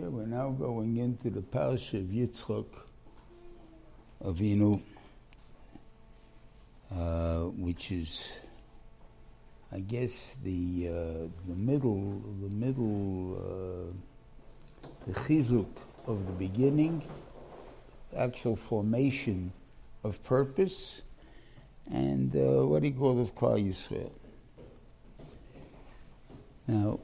Okay, we're now going into the Parsha of Yitzchak Avinu, uh, which is, I guess, the uh, the middle, the middle, uh, the chizuk of the beginning, actual formation of purpose, and uh, what he called of Klal Yisrael. Now,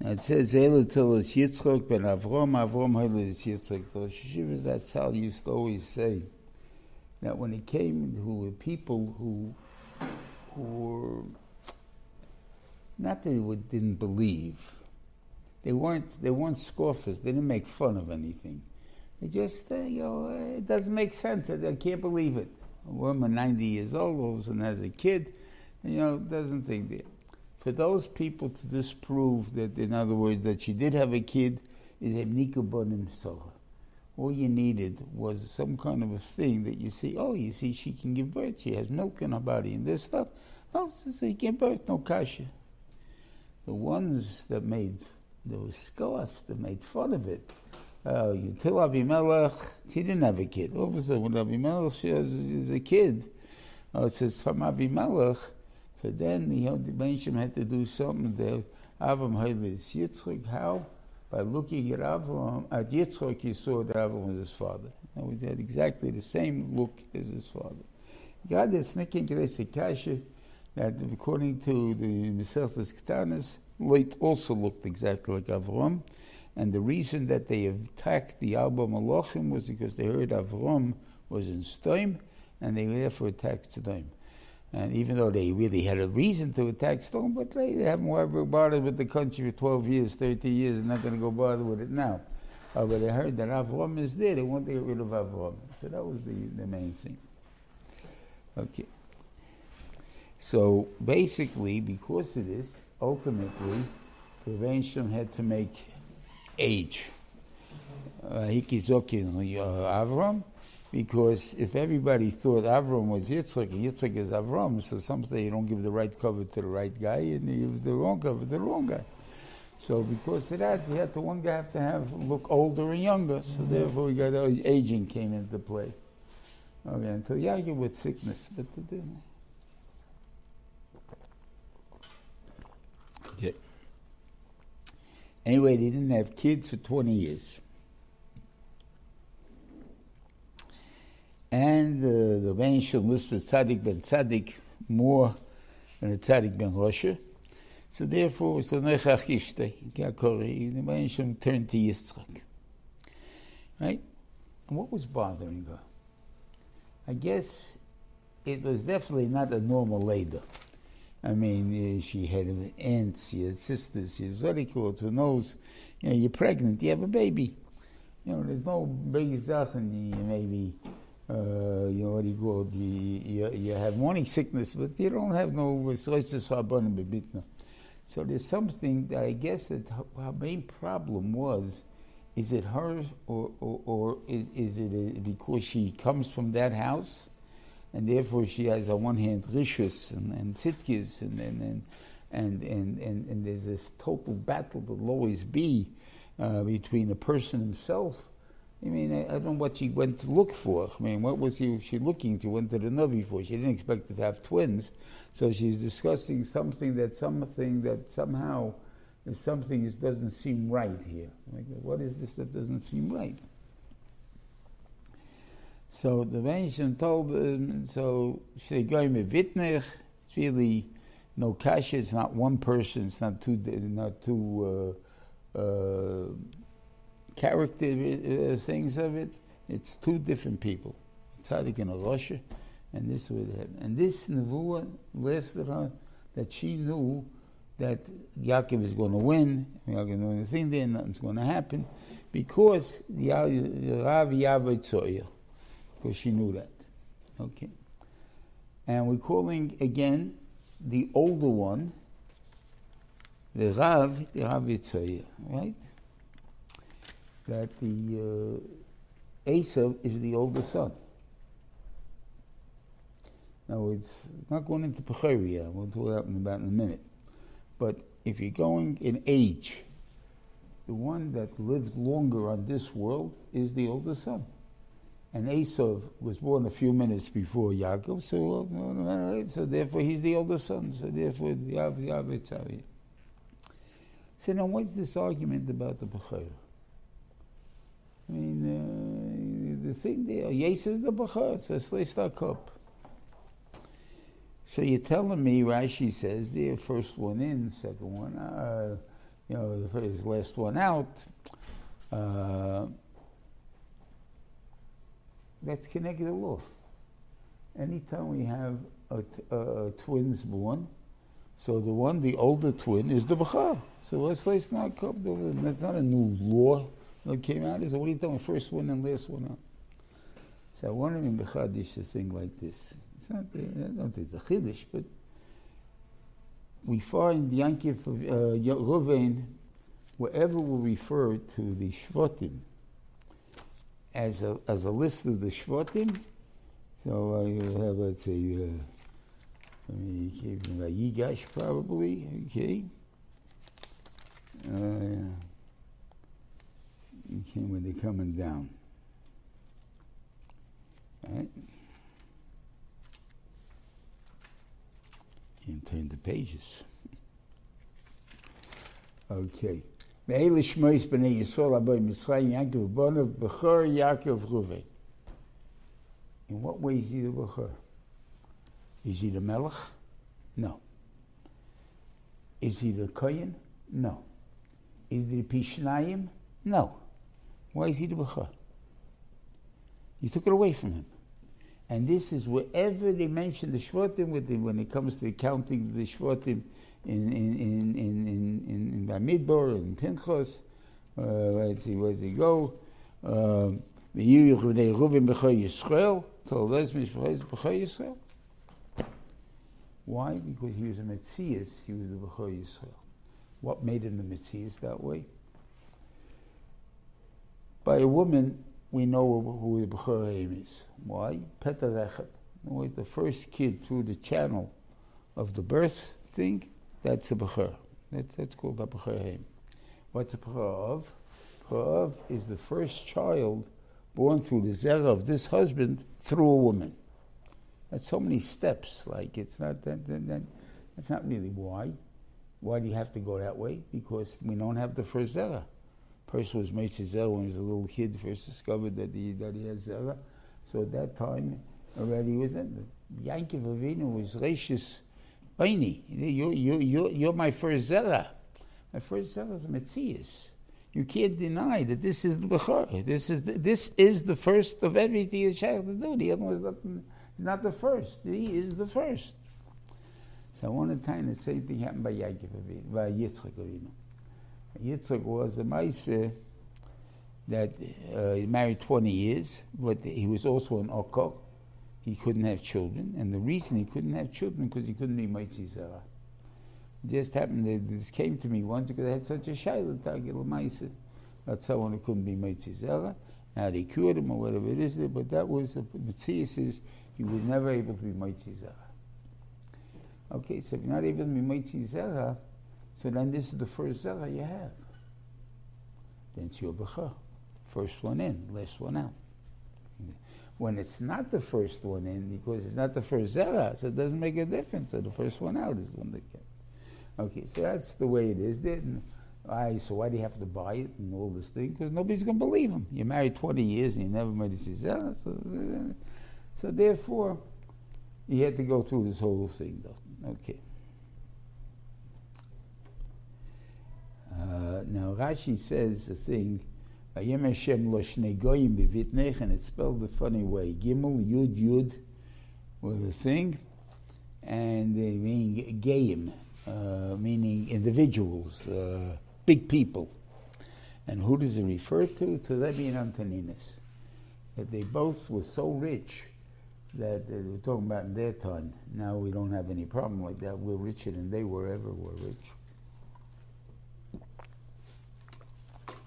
Now it says Vela till it's Yitzchok ben Avrom Hela is Yitzchok. The Shivas Atzal used to always say that when it came who were people who who were not that they didn't believe, they weren't they weren't scoffers. They didn't make fun of anything. They just uh, you know it doesn't make sense. I, I can't believe it. A woman ninety years old all of a sudden has a kid, you know doesn't think that for those people to disprove that, in other words, that she did have a kid, is a nikabonim soha. All you needed was some kind of a thing that you see, oh, you see, she can give birth, she has milk in her body and this stuff. Oh, so she can give birth, no kasha. The ones that made, those scoffs that made fun of it, uh, you tell Abimelech, she didn't have a kid. All of a sudden, when Abimelech she has, a kid, oh, it says from Abimelech, so then the Benishim had to do something that Avram had with Yitzchak. How? By looking at Avram, at Yitzchak, he saw that Avram was his father. And he had exactly the same look as his father. God is thinking Kasha that according to the Mesechtes Ketanis, Lot also looked exactly like Avram. And the reason that they attacked the Arba Malachim was because they heard Avram was in Stoim, and they therefore attacked Stoim. And even though they really had a reason to attack Stone, but they, they haven't bothered with the country for 12 years, 30 years, and not going to go bother with it now. Uh, but they heard that Avram is there, they want to get rid of Avram. So that was the, the main thing. Okay. So basically, because of this, ultimately, Rensham had to make age. Hikizokin uh, Avram, because if everybody thought Avram was Yitzchak and Yitzchak is Avram, so some say you don't give the right cover to the right guy and you give the wrong cover to the wrong guy. So because of that, we had to one guy have to have look older and younger. So mm-hmm. therefore, we got aging came into play. Okay, until Yagi with sickness, but the, the, yeah. Anyway, they didn't have kids for twenty years. And uh, the Benishim listed Tzaddik ben Tzaddik more than the Tzaddik ben Rosha. So therefore, so Nechach Ishtei, Kakori, the Benishim turned to Yitzchak. Right? And what was bothering her? I guess it was definitely not a normal lady. I mean, uh, she had aunts, she had sisters, she was very cool to knows, you know, you're pregnant, you have a baby. You know, there's no big Sachen, maybe uh, you know what you you, you, have morning sickness, but you don't have no resources for abundant So there's something that I guess that her main problem was, is it her or, or, or is, is it a, because she comes from that house, and therefore she has on one hand rishus and, and sitkis and and, and and, and, and, and there's this total battle that will always be uh, between the person himself I mean, I, I, don't know what she went to look for. I mean, what was she, she looking to? Went to the Navi for? She didn't expect to have twins. So she's discussing something that something that somehow is something that doesn't seem right here. Like, what is this that doesn't seem right? So the Venetian told them, so she going with Vitner, it's really no kasha, it's not one person, it's not two, not two uh, uh, character uh, things of it, it's two different people. Tzaddik a Rasha, and this would happen. And this nevuah lasted her that she knew that Yaakov is going to win, Yaakov going to thing there, nothing's going to happen, because the Rav Yavai because she knew that. Okay. And we're calling again the older one, the Rav, the Rav Yitzhak, right? That the uh, Esav is the older son. Now, it's not going into Pechari yet. We'll talk about in a minute. But if you're going in age, the one that lived longer on this world is the older son. And Esav was born a few minutes before Yaakov, so, so therefore he's the older son. So therefore, Yav, Yav, So now what's this argument about the Bechor? I mean, uh, the thing there, Yes is the Bechor, so let's start up. So you're telling me, Rashi says, the first one in, second one, uh, you know, the first, last one out. Uh, that's connected law. Anytime we have a, a, a, twins born, so the one, the older twin, is the bachar. So let's not come. That's not a new law that came out. He said, what are you telling? First one and last one out. So I wanted in Bechadish a thing like this. It's not, I don't think it's a chiddush, but we find Yankiv of uh, Ruvain, wherever we refer to the Shvatim as a, as a list of the Shvatim, so uh, you have, let's say, uh, I mean, Yigash probably, okay. Uh, okay, when they're coming down. Right? can turn the pages. okay. In what way is he the Bechor? Is he the Melech? No. Is he the Kohen? No. Is he the Pishnayim? No. Why is he the Bechor? You took it away from him. And this is wherever they mention the Shvatim, with him, when it comes to counting the Shvatim in, in, in, in, in, in Bamidbar and Pinchas, uh, let's see, where does he go? Yisrael. Why? Because he was a Metzias, he was a B'chai Yisrael. What made him a Metzias that way? By a woman we know who the B'chorim is. Why? Peter Rechem. Was the first kid through the channel of the birth thing. That's a B'chor. That's, that's called a B'chorim. What's a B'chor of? B'chor of is the first child born through the zera of this husband through a woman. That's so many steps. Like it's not that, that, that that's not really why. Why do you have to go that way? Because we don't have the first zera person was Moshe Zera when he was a little kid, first discovered that he, that he has Zera. So at that time, already was in. Yankov Avinu was gracious. Aini, you, you, you, you're my first Zera. My first Zera is Metzias. You can't deny that this is the Bechor. This is the, this is the first of everything that Shaykh to do. The other one is not, not the first. He is the first. So I want to tell you the same thing happened by Yaakov Avinu, by Yitzchak Avinu. Yitzchak was a Maise that uh, he married 20 years, but he was also an Okko. He couldn't have children, and the reason he couldn't have children because he couldn't be Maitzi Zara. It just happened that this came to me once because I had such a shayla tagil Maise. That's someone who couldn't be Maitzi Zara. Now they cured him or whatever it is, but that was the Matthias is he was never able to be Maitzi Zara. Okay, so if you're not able to be Maitzi Zara, so then this is the first zera you have. Then it's your. First one in, last one out. When it's not the first one in, because it's not the first zera, so it doesn't make a difference. So the first one out is the one that gets. Okay, so that's the way it is. Then, I, so why do you have to buy it and all this thing? Because nobody's going to believe him. You're married 20 years and you never made a zera. So, so therefore, you had to go through this whole thing, though. Okay. Uh, now Rashi says a thing, Vayem Hashem lo shnei goyim and it's spelled a funny way. Gimel, Yud, Yud, with a thing, and they mean gayim, uh, meaning individuals, uh, big people. And who does it refer to? To Levi and Antoninus. That they both were so rich that they were talking about in their time. Now we don't have any problem like that. We're richer than they were ever were rich.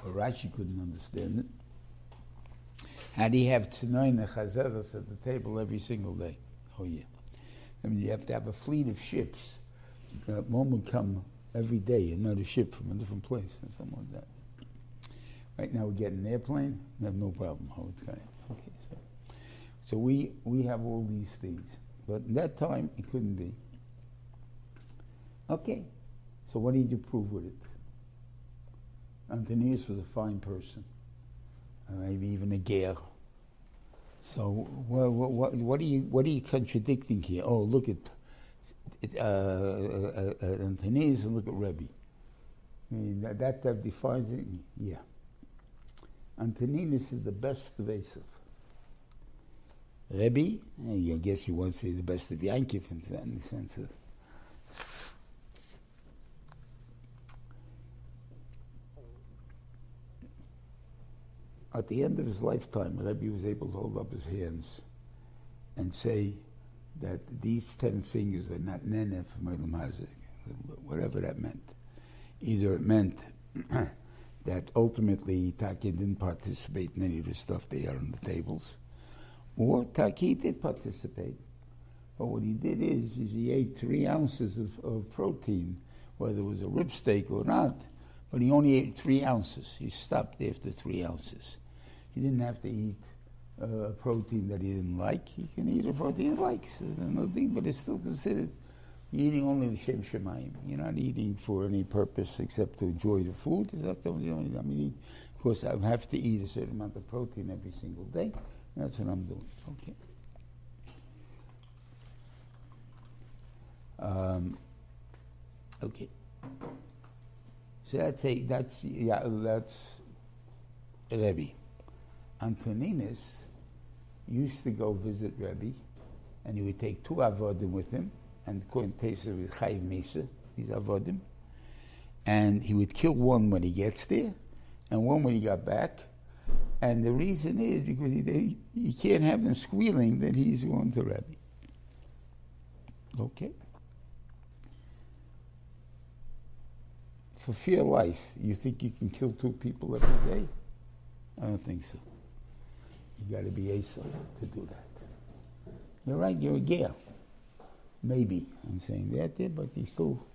But Rashi couldn't understand it. How do you have Tanoin and Chazeres at the table every single day? Oh, yeah. I mean, you have to have a fleet of ships. Uh, one would come every day, another ship from a different place, or something like that. Right now, we get an airplane, we have no problem how it's going. Okay, so, so we, we have all these things. But in that time, it couldn't be. Okay, so what did you prove with it? Antoninus was a fine person, maybe even a ger. So what, what, what, are you what are you contradicting here? Oh, look at uh, uh, uh, Antoninus and look at Rebbe. I mean that, that, that defines it. Yeah. Antoninus is the best of Esav. Rebbe, I guess you won't say the best of Yankif in the sense of at the end of his lifetime, Rebbe was able to hold up his hands and say that these ten fingers were not nene nenef mazik, whatever that meant. Either it meant that ultimately Taki didn't participate in any of the stuff they had on the tables, or Taki did participate. But what he did is, is he ate three ounces of, of protein, whether it was a rib steak or not, but he only ate three ounces. He stopped after three ounces. He didn't have to eat uh, a protein that he didn't like. He can eat a protein he likes. There's no thing, but it's still considered eating only the Shem Shemayim. You're not eating for any purpose except to enjoy the food. That's the only, I mean, of course, I have to eat a certain amount of protein every single day. That's what I'm doing. Okay. Um, okay. So that's a that's yeah that's Rebbe. Antoninus used to go visit Rebbe, and he would take two avodim with him, and to Tesa was Chayiv Mesa, these avodim, and he would kill one when he gets there, and one when he got back, and the reason is because he, they, he can't have them squealing that he's going to Rebbe. Okay. For fear life, you think you can kill two people every day? I don't think so. You got to be Esav to do that. You're right, you're a ger. Maybe I'm saying that there, but he still.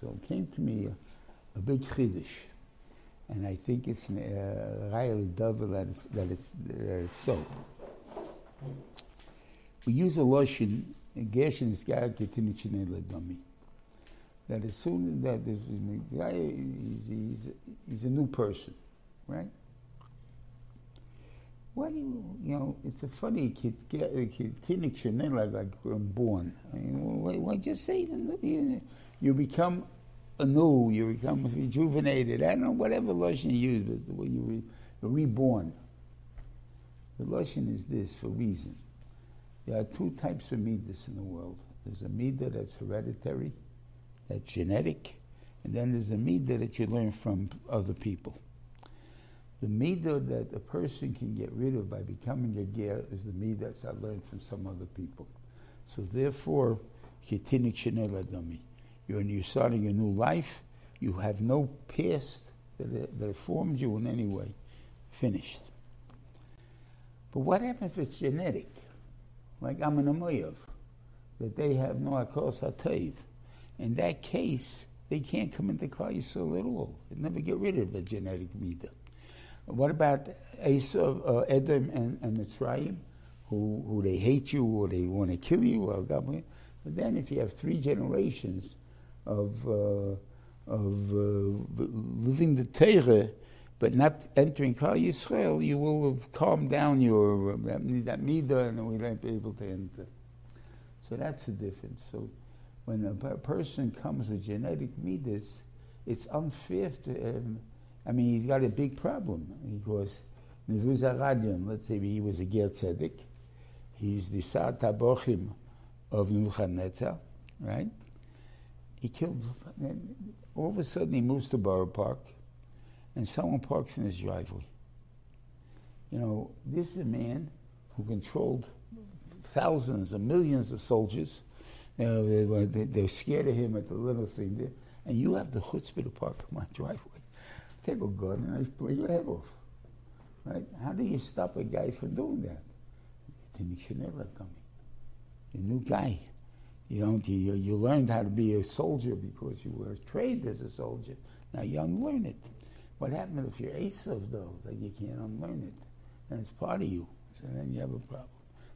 So it came to me a, a big chiddush, and I think it's really uh, double that it's, that it's, that it's so. We use a lotion, Gershon is dummy. That as soon as that is he's, he's a new person, right? Do you, you know, it's a funny kid, kid, like, like born. I mean, why, why just say you, you become anew, you become rejuvenated. I don't know, whatever lotion you use, but when you re, you're reborn. The lotion is this for reason. There are two types of midas in the world. There's a midah that's hereditary, that's genetic, and then there's a midah that you learn from other people. The midah that a person can get rid of by becoming a ger is the midah that I learned from some other people. So therefore, you're, you're starting a new life. You have no past that, that formed you in any way. Finished. But what happens if it's genetic? Like I'm an Amoyev, that they have no akol satayv. In that case, they can't come into Klal Yisrael at all. They never get rid of a genetic midah. What about Esau, uh, Edom, and, and Mitzrayim, who, who they hate you or they want to kill you? Or God, but then if you have three generations of, uh, of uh, living the Torah, but not entering Klal Yisrael, you will have calmed down your uh, that midah, and we won't be able to enter. So that's the difference. So when a person comes with genetic midas, it's unfair to um, I mean, he's got a big problem because Nebuchadnezzar, let's say he was a Ger Tzedek, he's the Sa'at Tabochim of Nebuchadnezzar, right? He killed, all of a sudden he moves to Borough Park and someone parks in his driveway. You know, this is a man who controlled thousands and millions of soldiers. You know, they, are scared of him at the little thing there. And you have the chutzpah to park in my driveway take a gun and I play your head off. Right? How do you stop a guy from doing that? You're a new guy. You don't. You, you learned how to be a soldier because you were trained as a soldier. Now you unlearn it. What happens if you're Esav though? That you can't unlearn it, and it's part of you. So then you have a problem.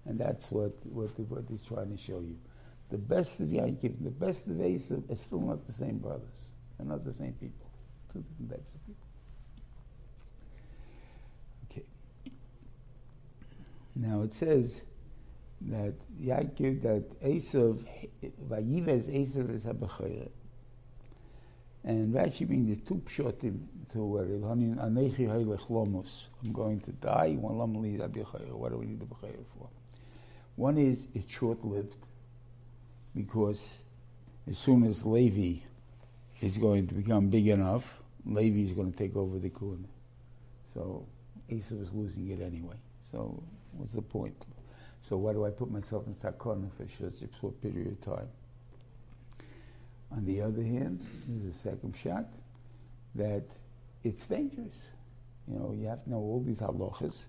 And that's what what, the, what he's trying to show you. The best of Yaakov, the best of Esav, are still not the same brothers. They're not the same people. Two different types of people. Now it says that Yaakov, that Esav, Vayivez Esav is Habachayre. And Rashi means the two pshotim to it. Anechi Haylech Lomus. I'm going to die. What do we need the Bechayre for? One is it's short lived because as soon as Levi is going to become big enough, Levi is going to take over the Kuhn. So Esav is losing it anyway. So what's the point? So why do I put myself in sakona for a short period of time? On the other hand, there's a second shot that it's dangerous. You know, you have to know all these halachas,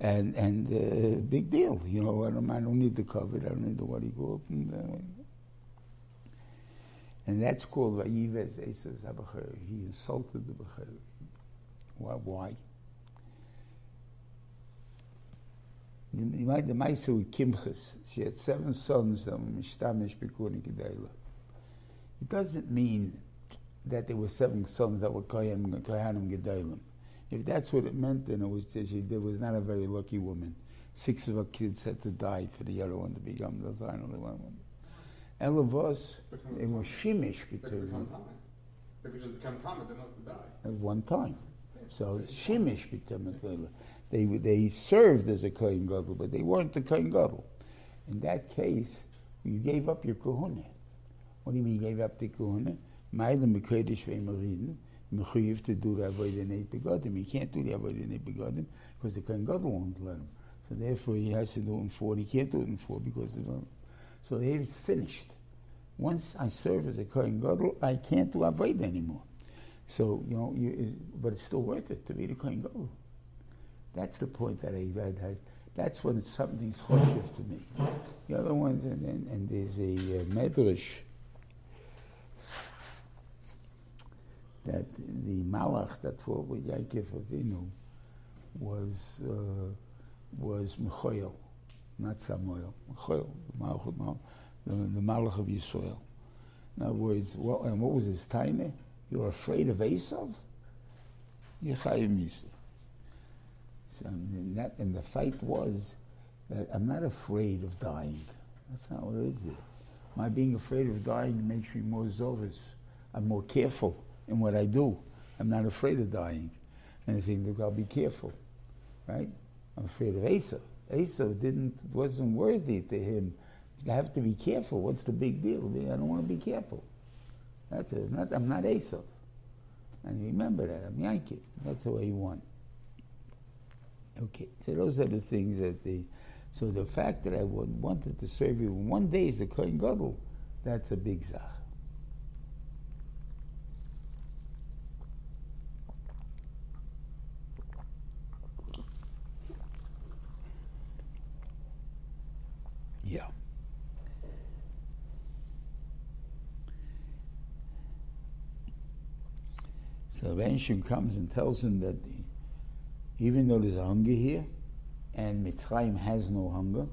and and uh, big deal. You know, I don't, I don't need the covet. I don't need the what he called. And, uh, and that's called Vayivez Zabacher. He insulted the Becher. Why? Why? The Maisa with Kimchis, she had seven sons that were Mishtamish Bikurin Gedela. It doesn't mean that there were seven sons that were Kohanim Gedalim. If that's what it meant, then it was she there was not a very lucky woman. Six of her kids had to die for the other one to become the final one. Elavos, it was Shimish between Because it become Tamid, they don't have to die. At one time. So Shimish became a They they served as a Kohen Gadol, but they weren't the Kohen Gadol. In that case, you gave up your Kohuna. What do you mean you gave up the Kohuna? Mailam Mekodesh Ve'emaridin, Mechuyev to do the Avodah Begodim. He can't do the Avodah Begodim because the Kohen Gadol won't let him. So therefore he has to do it in four. He can't do it in four because of him. So it's finished. Once I serve as a Kohen Gadol, I can't do Avodah anymore. So, you know, you, but it's still worth it to be the Kohen Gadol. That's the point that I read. That's when something's choshev to me. The other ones, and, and, and there's a uh, medrash that the malach that fought with Yaakov Avinu was uh, was Mechoel, not Sammael. Mechoel, the, the malach of Yisrael. In other words, what, and what was his time? You're afraid of Esav? Yechayim Misa. Um, and, that, and the fight was that I'm not afraid of dying. That's not what it is there. My being afraid of dying makes me more zealous. I'm more careful in what I do. I'm not afraid of dying. And I think, look, I'll be careful, right? I'm afraid of Esav. Esav didn't, wasn't worthy to him. I have to be careful. What's the big deal? I don't want to be careful. That's it. I'm not, I'm not Esav. And remember that. I'm Yankee. That's the way you want. Okay. So those are the things that the. So the fact that I wanted to serve you one day is the Kohen Gadol, that's a big zah. Yeah. So Renshim comes and tells him that even though there's a hunger here, and Mitzrayim has no hunger,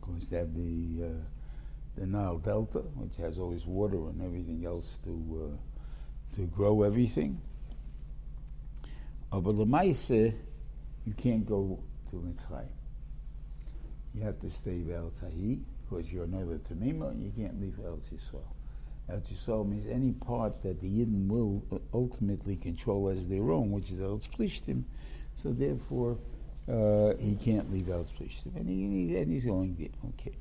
because they have the uh, the Nile Delta, which has always water and everything else to uh, to grow everything. Uh, but Lemaise, you can't go to Mitzrayim. You have to stay El Tahi, because you're Nela Tamima, you can't leave El Yisrael. El Yisrael means any part that the Yidden will ultimately control as their own, which is El Plishtim. So therefore, uh, he can't leave El Plishtim. And, he, and he's going there. Okay.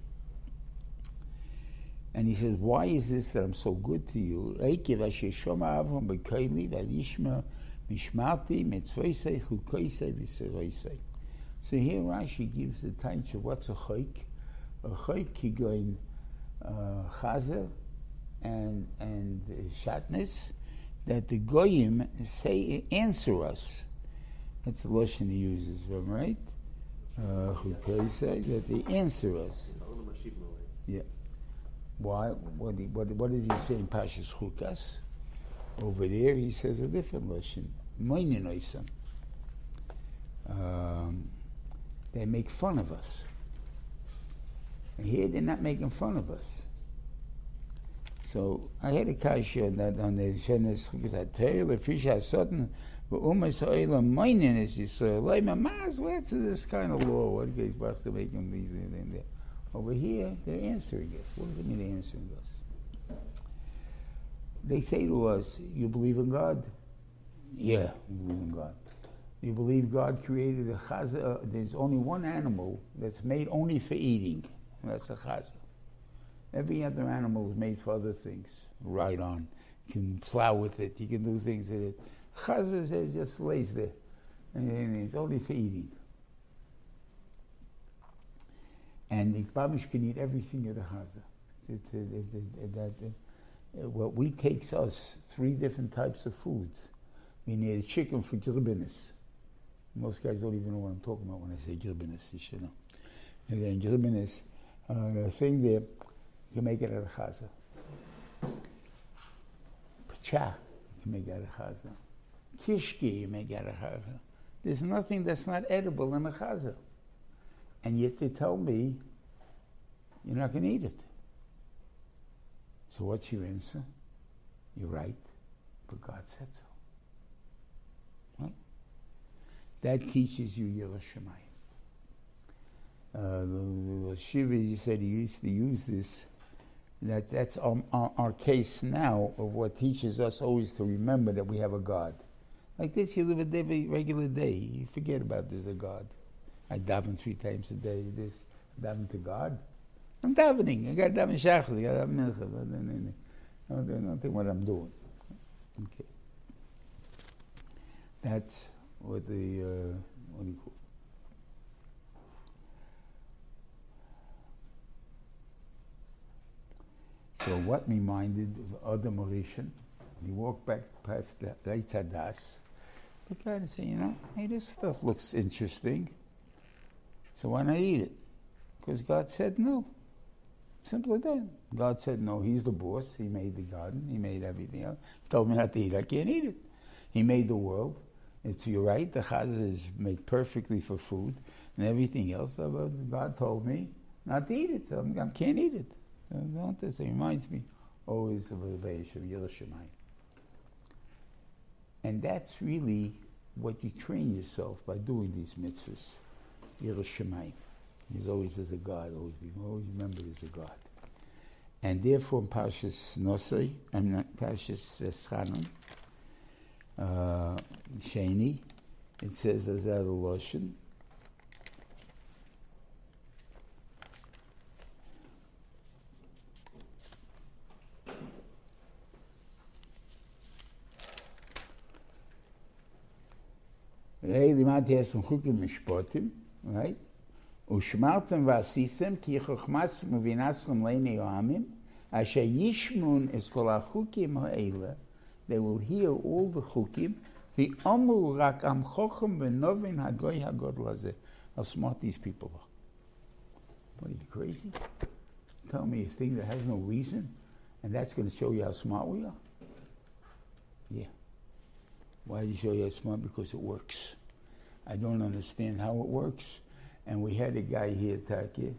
And he says, why is this that I'm so good to you? So here Rashi gives the title, what's a chayk? A chayk, he going uh, chazer and, and shatness, that the goyim say, answer us. That's the Lashon he uses, right? Uh, say that they answer us. Yeah. Why? What, what, what does he say in Pashas Chukas? Over there, he says a different. Moininoisam. Um, they make fun of us. And here, they're not making fun of us. So I had a kasha on that on the Shenes Chukas Atayel, the fish has certain. But Umas Ha'olam Moinin is Yisrael. Leima Maz, what's this kind of law? What guy's supposed to make them these and that? Over here, they're answering us. What does it mean they're answering us? They say to us, You believe in God? Yeah, we believe in God. You believe God created a chaza? Uh, there's only one animal that's made only for eating, and that's a chaza. Every other animal is made for other things. Right on. You can plow with it. You can do things with it. Chaza says just lays there. And it's only for eating. And the Bamish can eat everything of the Chaza. Uh, what we takes us three different types of foods. We need a chicken for gilbinis. Most guys don't even know what I'm talking about when I say gilbinis, you should know. And then gilbinis, uh, the thing there, you can make it out of chaza. Pacha, you can make it out of chaza. Kishki, you may get of chaza. There's nothing that's not edible in a chaza. And yet they tell me, you're not going to eat it. So what's your answer? You're right, but God said so. Right? That teaches you Yerushalayim. Uh, the, Shiva, said he used to use this. That, that's our, our, our, case now of what teaches us always to remember that we have a God. Like this, you live a day, regular day. You forget about there's a God. I daven three times a day. This daven to God. I'm davening. I got daven shachar. I got daven mincha. I don't think what I'm doing. Okay. That's what the uh, what do you call? So what me minded of Adam Rishon? He walked back past the Eitz. Look at it and say, you know, hey, this stuff looks interesting. So why not eat it? Because God said no. Simple as that. God said no. He's the boss. He made the garden. He made everything else. He told me not to eat. I can't eat it. He made the world. It's you're right. The chazah is made perfectly for food and everything else. Uh, God told me not to eat it, so I can't eat it. It reminds me always of the of Yerushalayim. And that's really what you train yourself by doing these mitzvahs. Yerushalayim. He's always as a God, always be always remember as a God. And therefore in Pashas Nosai and Pashas Chanan, uh, Shani, it says as a Loshen. Rei right? Ushmartem vasisem ki chochmas muvinaschem leine yoamim, asher yishmun es kol ha-chukim. They will hear all the chukim, the amru rak am chochem v'novin ha-goy ha-god. How smart these people are. What are you crazy? Tell me a thing that has no reason, and that's going to show you how smart we are? Yeah. Why you show you how smart? Because it works. I don't understand how it works. And we had a guy here, Taki,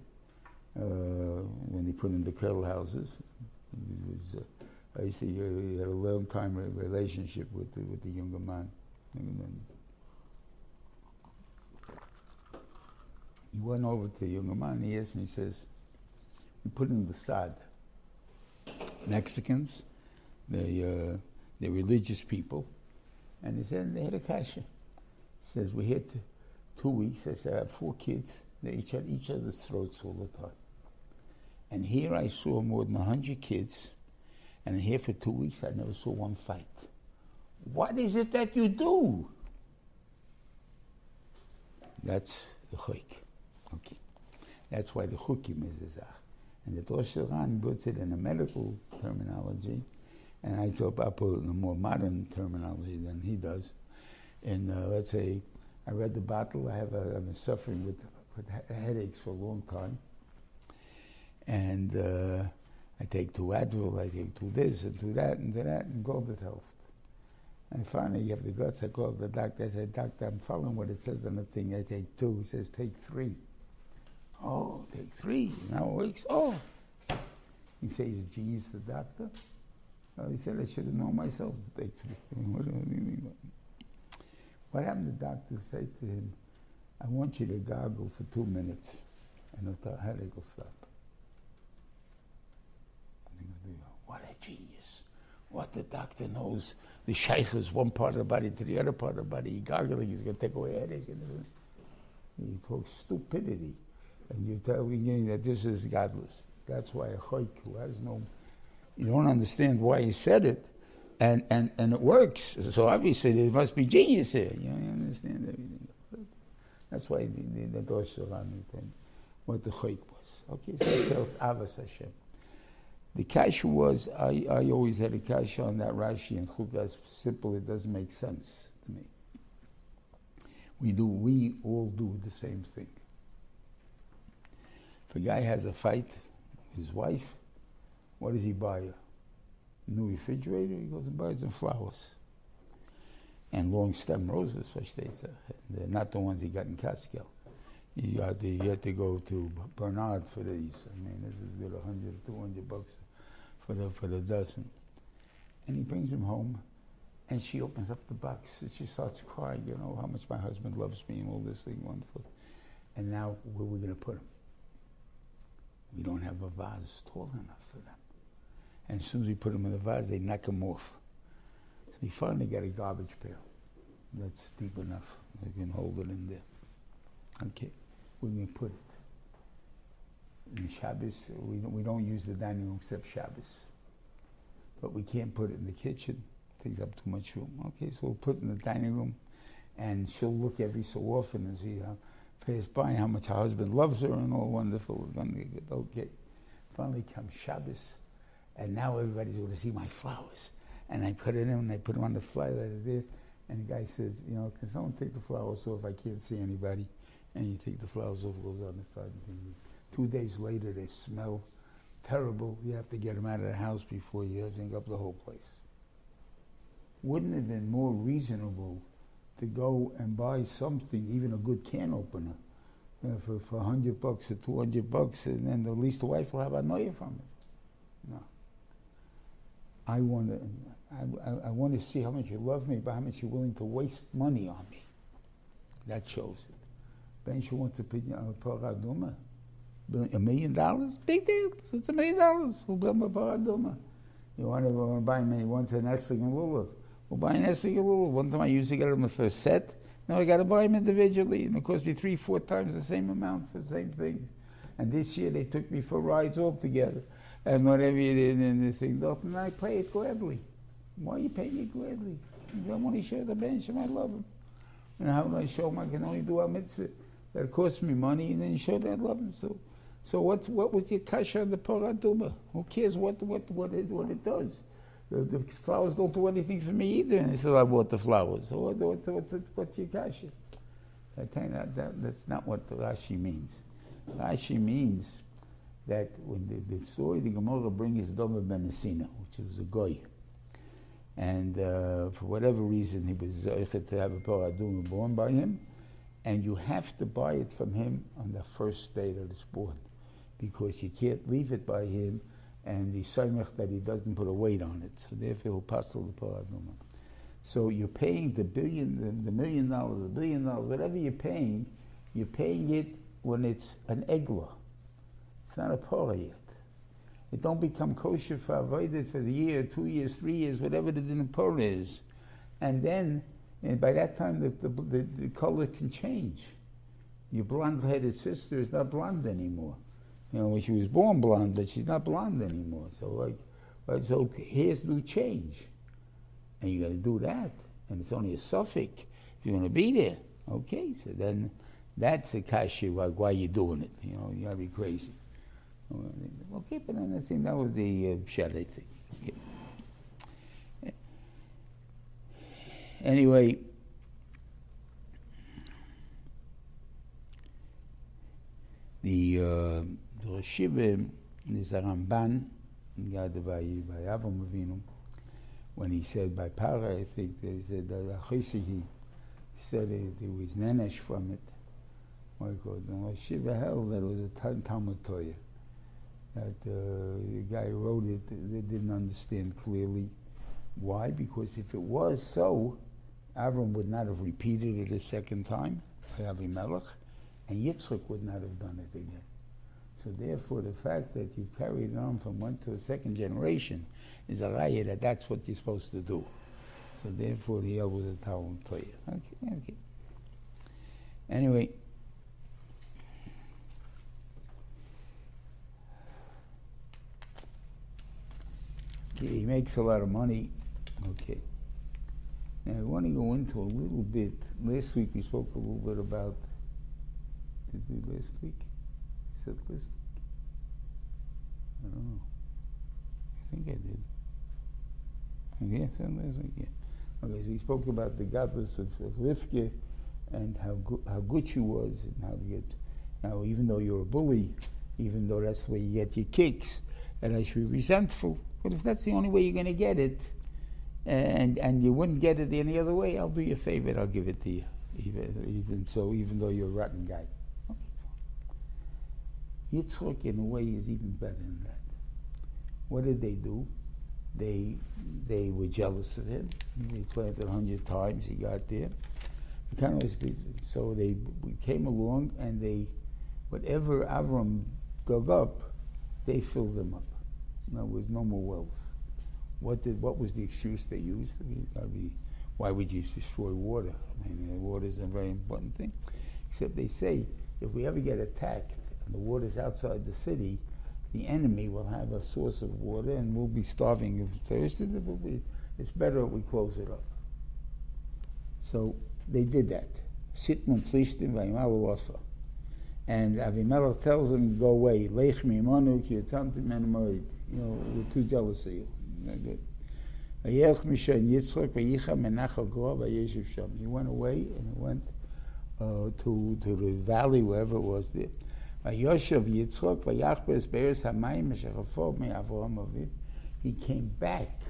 uh, when he put in the kettle houses. Was, uh, I see he had a long time relationship with the, with the younger man. He went over to the younger man, he asked, and he says, we put in the sad. Mexicans, they, uh, they're religious people, and he said they had a kasha. He says, we had two weeks. I said, I have four kids. They each at each other's throats all the time. And here I saw more than 100 kids, and here for two weeks I never saw one fight. What is it that you do? That's the chuk. Okay. That's why the chukim is the zach. And the Rosh puts it in a medical terminology, and I talk put it in a more modern terminology than he does. And uh, let's say, I read the bottle. I have a, I've been suffering with, with headaches for a long time. And uh, I take two Advil, I take two this and two that and two that, and Gold health. And finally, you have the guts. I called the doctor. I said, Doctor, I'm following what it says on the thing. I take two. He says, Take three. Oh, take three. Now it works. Oh. He says, genius, the doctor. Oh, he said, I should have known myself to take three. I mean, what, what, happened? The doctor said to him, I want you to gargle for two minutes, and the headache will stop. What a genius. What the doctor knows. The sheikh is one part of the body to the other part of the body. He gargling, he's going to take away headache. And talks stupidity. And you're telling me that this is godless. That's why a chayk who has no, you don't understand why he said it, and, and, and it works. So obviously there must be genius here. You, know, you understand everything. That's why the, the, the dorsal thing, what the chayk was. Okay, so it tells Avas Hashem. The kasha was, I, I always had a kasha on that Rashi and Chukas, simple, it doesn't make sense to me. We do, we all do the same thing. If a guy has a fight with his wife, what does he buy? A new refrigerator? He goes and buys some flowers. And long stem roses, for Stetzer. They're not the ones he got in Catskill. You had, to, you had to go to Bernard for these. I mean, this is good 100, 200 bucks for the, for the dozen. And he brings them home, and she opens up the box, and she starts crying, you know, how much my husband loves me and all this thing, wonderful. And now, where are we going to put them? We don't have a vase tall enough for them. And as soon as we put them in the vase, they knock them off. So we finally got a garbage pail that's deep enough. We can hold it in there. Okay, we can put it in Shabbos, we don't, we don't use the dining room except Shabbos. But we can't put it in the kitchen. It takes up too much room. Okay, so we'll put it in the dining room, and she'll look every so often and see how pass by how much her husband loves her and all wonderful. Okay, finally comes Shabbos, and now everybody's going to see my flowers. And I put it in, and I put them on the fly letter there. And the guy says, you know, can someone take the flowers off? I can't see anybody. And you take the flowers off, goes on the side. And Two days later, they smell terrible. You have to get them out of the house before you think up the whole place. Wouldn't it have been more reasonable to go and buy something, even a good can opener, uh, for, for 100 bucks or 200 bucks, and then at least the wife will have a noia from it? I want to, I, I, I want to see how much you love me, but how much you're willing to waste money on me. That shows it. Ben she wants a uh, paraduma a million dollars? Big deal. It's a million dollars. We'll build a paraduma. You want to, buy me once an Essling and Lulav. We'll buy an Essling and Lulav. One time I used to get them for a set. Now I got to buy them individually, and it cost me three, four times the same amount for the same thing. And this year they took me for rides all together. And whatever you did in this thing, and I pay it gladly. Why you paying it gladly? I want to show the bench I love him. And how do I show him I can only do a mitzvah? That costs me money, and then show that love him. So so what's, what was your kasha on the paraduma? Who cares what, what, what, it, what it does? The, the, flowers don't do anything for me either. And he said, I bought the flowers. So what, what, what, what's your kasha? I tell you that, that, that's not what the Rashi means. Rashi means that when the, the story the Gemara brings Doma ben Nesina, which was a goy, and uh, for whatever reason he was to have a paraduma born by him, and you have to buy it from him on the first day that it's born because you can't leave it by him, and the saimach that he doesn't put a weight on it. So therefore, he'll pass the paraduma. So you're paying the billion, the, the, million dollars, the billion dollars, whatever you're paying, you're paying it when it's an egla. It's not a para yet. It don't become kosher for avoided for the year, two years, three years, whatever the din is, and then and by that time the, the, the, the color can change. Your blonde-headed sister is not blonde anymore. You know, when she was born blonde, but she's not blonde anymore. So like, right, so hairs do change, and you got to do that, and it's only a suffix if you're going to be there. Okay, so then that's the kasha. Like, why you doing it? You know, you got to be crazy. Okay, it then I think that was the uh, shadow thing. Anyway. The uh, the Shiva is a Ramban God by when he said by Para, I think they said that he said it, it was nenesh from it. What do you call it? Hell that was a Talmud Torah. That uh, the guy who wrote it they didn't understand clearly. Why? Because if it was so, Avram would not have repeated it a second time by and Yitzchak would not have done it again. So therefore, the fact that you carried it on from one to a second generation is a raya that that's what you're supposed to do. So therefore, the El was a Talmud. Okay, okay. Anyway. Okay, he makes a lot of money. Okay. Now I want to go into a little bit. Last week we spoke a little bit about. Did we last week? Is it last week? I don't know. I think I did. Yeah, said last week. Yeah. Okay, so we spoke about the godless of, of and how good, how good she was and how to get. Now, even though you're a bully, even though that's where you get your kicks, and I should be resentful. But if that's the only way you're going to get it, and and you wouldn't get it any other way, I'll do you a favor. I'll give it to you. Even, even so, even though you're a rotten guy. Okay, in a way, is even better than that. What did they do? They they were jealous of him. He planted a hundred times. He got there. So they came along and they, whatever Avram dug up, they filled them up. There was no more wells. What did what was the excuse they used? I mean, be, why would you destroy water? I mean, uh, water is a very important thing. Except they say if we ever get attacked and the water's outside the city, the enemy will have a source of water and we'll be starving of thirst. It's better we close it up. So they did that. Sitmun plishtim v'yimalu And Avimelech tells him, go away. Lech mimanu ki You know, we're too jealous of you. He went away and went uh, to, to the valley, wherever it was there. He came back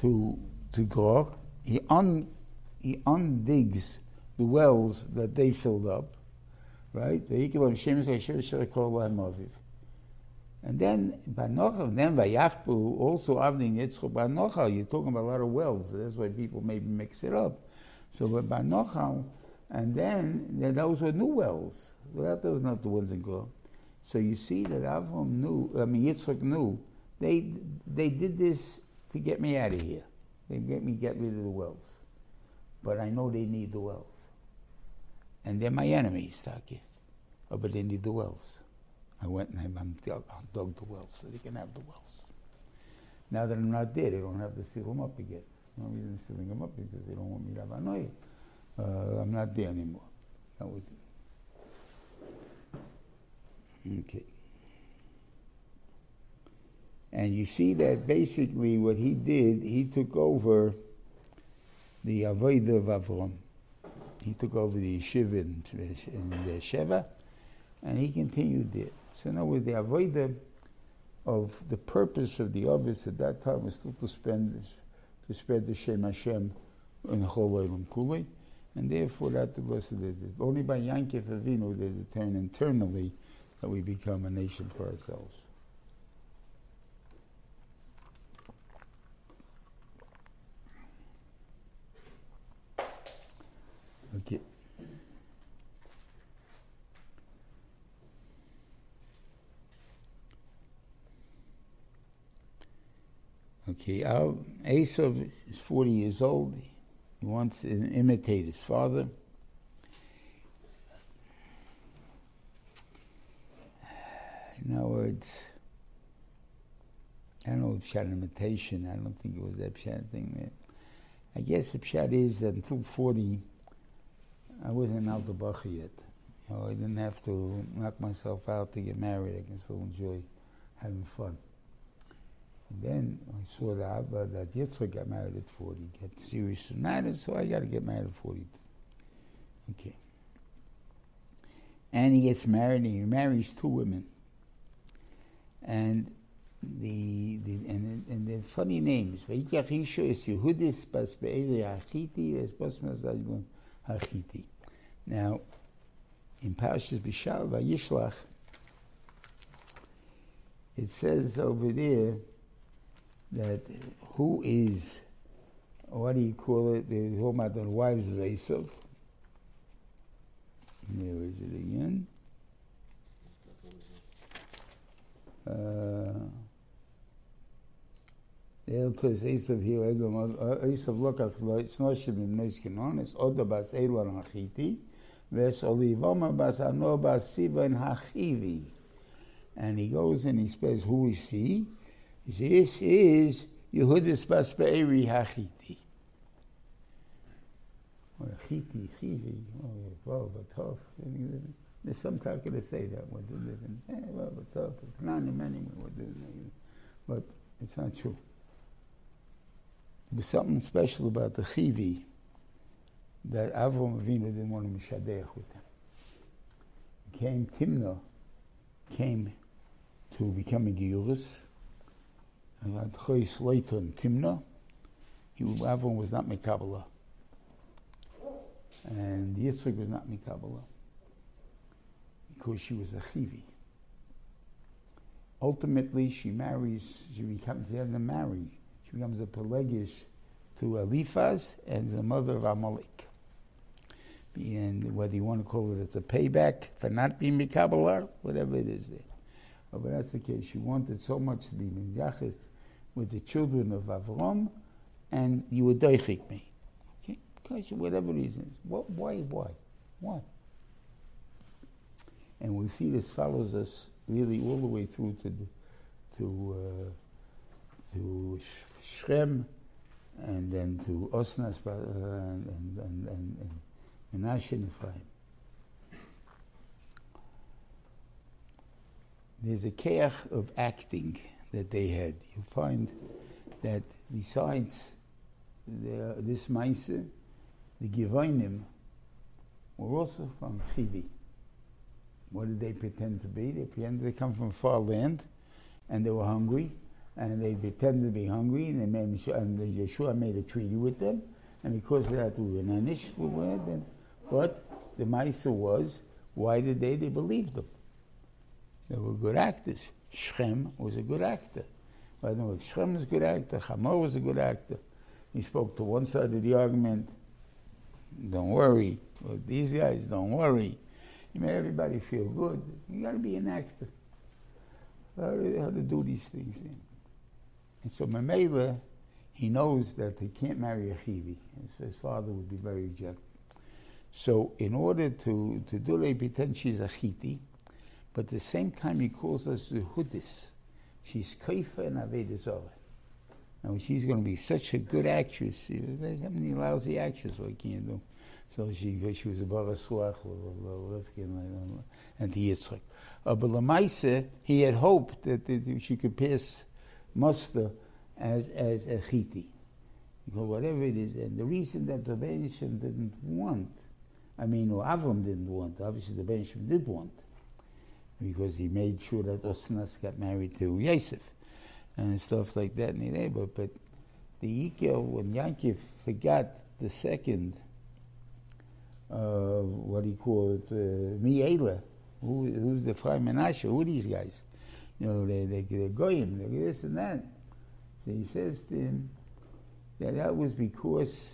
to, to Gor. He, un, he undigs the wells that they filled up, right? And then Banochal, then Vayachpu, also Avni Yitzchok Banochal, you're talking about a lot of wells, that's why people maybe mix it up. So Banochal, and then, then those were new wells. Well, those not the ones in Go. So you see that Avram knew, I mean Yitzchak knew, they, they did this to get me out of here. They get me get rid of the wells. But I know they need the wells. And they're my enemies, Taki. Oh, but they need the wells. I went and I dug the wells so they can have the wells. Now that I'm not there, they don't have to seal them up again. No reason sealing them up because they don't want me to have annoy. Uh, I'm not there anymore. That was it. Okay. And you see that basically what he did, he took over the Avodah of Avram. He took over the yeshiva in, in Sheva, and he continued there. So in now with the avodah of the purpose of the office at that time was still to spend to spread the Shem Hashem in the whole Olam and therefore that the lesson is this. Only by Yankif Avinu there's a turn internally that we become a nation for ourselves. Okay. Okay, our Esav is 40 years old. He wants to imitate his father. In other words, I don't know if Pshat imitation, I don't think it was that Pshat thing there. I guess the Pshat is that until 40, I wasn't out the Bacha yet. You know, I didn't have to knock myself out to get married. I can still enjoy having fun. Then I saw Abba that Yitzchak got married at 40, get serious married, so I got to get married at 42. Okay. And he gets married, and he marries two women. And the, the and, and the funny names. Vayikachishu is Yehudis bas be'eri es. Now, in Parshas Bishal Vayishlach, it says over there that who is, what do you call it? They're talking about the wives of Esav. There is it again. Uh, El tos Esav here, Esav lokach lo, it's not shim im kenon, it's oda bas Elon hachiti, ves olivoma bas ano bas Sivan hachivi. And he goes and he says, who is he? This is Yehudis bas Be'eri hachiti. Chiti, Chivi, oh. There's some talk to say that what they live in. Eh, well, but it's not true. There's something special about the Chivi that Avram Avinu didn't want to mishadeach with them. Came Timna, came to become a Giyuris. And at Chois Leiton Timna, he, Avram was not Mekabbalah. And Yitzchak was not Mekabbalah because she was a Chivi. Ultimately, she marries, she becomes, they have to marry. She becomes a Pelegish to Eliphaz and the mother of Amalek. And whether you want to call it as a payback for not being Mekabbalah, whatever it is there. But that's the case. She wanted so much to be Mizachist with the children of Avram, and you would deichik me Okay? because whatever reasons. What, why, why, why? And we see this follows us really all the way through to to uh, to Shem, and then to Osnas uh, and and and, and, Menashe and. There's a keach of acting that they had. You find that besides the, this Maisa, the Givonim were also from Chivi. What did they pretend to be? They pretended to come from far land, and they were hungry, and they pretended to be hungry, and, they made, and Yeshua made a treaty with them, and because of that, we were nanish, we were then. But the Maisa was, why did they? They believed them. They were good actors. Shem was a good actor. By the way, Shem was a good actor. Hamor was a good actor. He spoke to one side of the argument don't worry. Well, these guys, don't worry. You make everybody feel good. You got to be an actor. How to, how to do these things. And so Mamela, he knows that he can't marry a chivi. So his father would be very rejected. So in order to, to do it, pretend she's a chiti, but at the same time he calls us the Hudis. She's kaifa and Avedazorah. Now she's going to be such a good actress. There's how many lousy actors we can't do. So she she was a barasuach and the Yitzchak. Uh, but Lamaise, he had hoped that, that she could pass muster as as a chiti. Because whatever it is, and the reason that the Benishim didn't want, I mean, or Avram didn't want, obviously the Benishim did want, because he made sure that Osnas got married to Yosef and stuff like that in the neighborhood. But the Yikel, when Yankiv forgot the second, uh, what he called uh, Miela, who, who's the Fray Menashe, who these guys? You know, they, they, they're goyim, they're this and that. So he says to him that that was because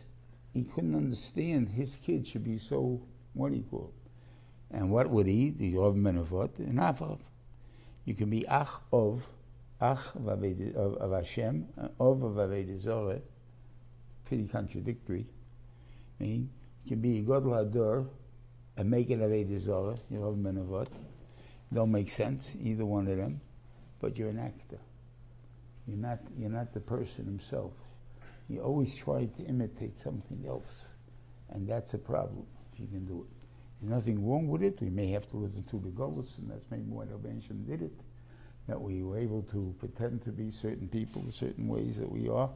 he couldn't understand his kid should be so, what do you call it? And what would he? The Yov Menavot, and Avav. You can be Ach of Ach of Hashem, of of Avedizore, pretty contradictory. I mean, you can be God Hador and make it Avedizore, you have Menavot. Don't make sense, either one of them, but you're an actor. You're not, you're not the person himself. You always try to imitate something else, and that's a problem if you can do it. There's nothing wrong with it. We may have to listen to the Golas, and that's maybe why Rabban did it that we were able to pretend to be certain people, certain ways that we are,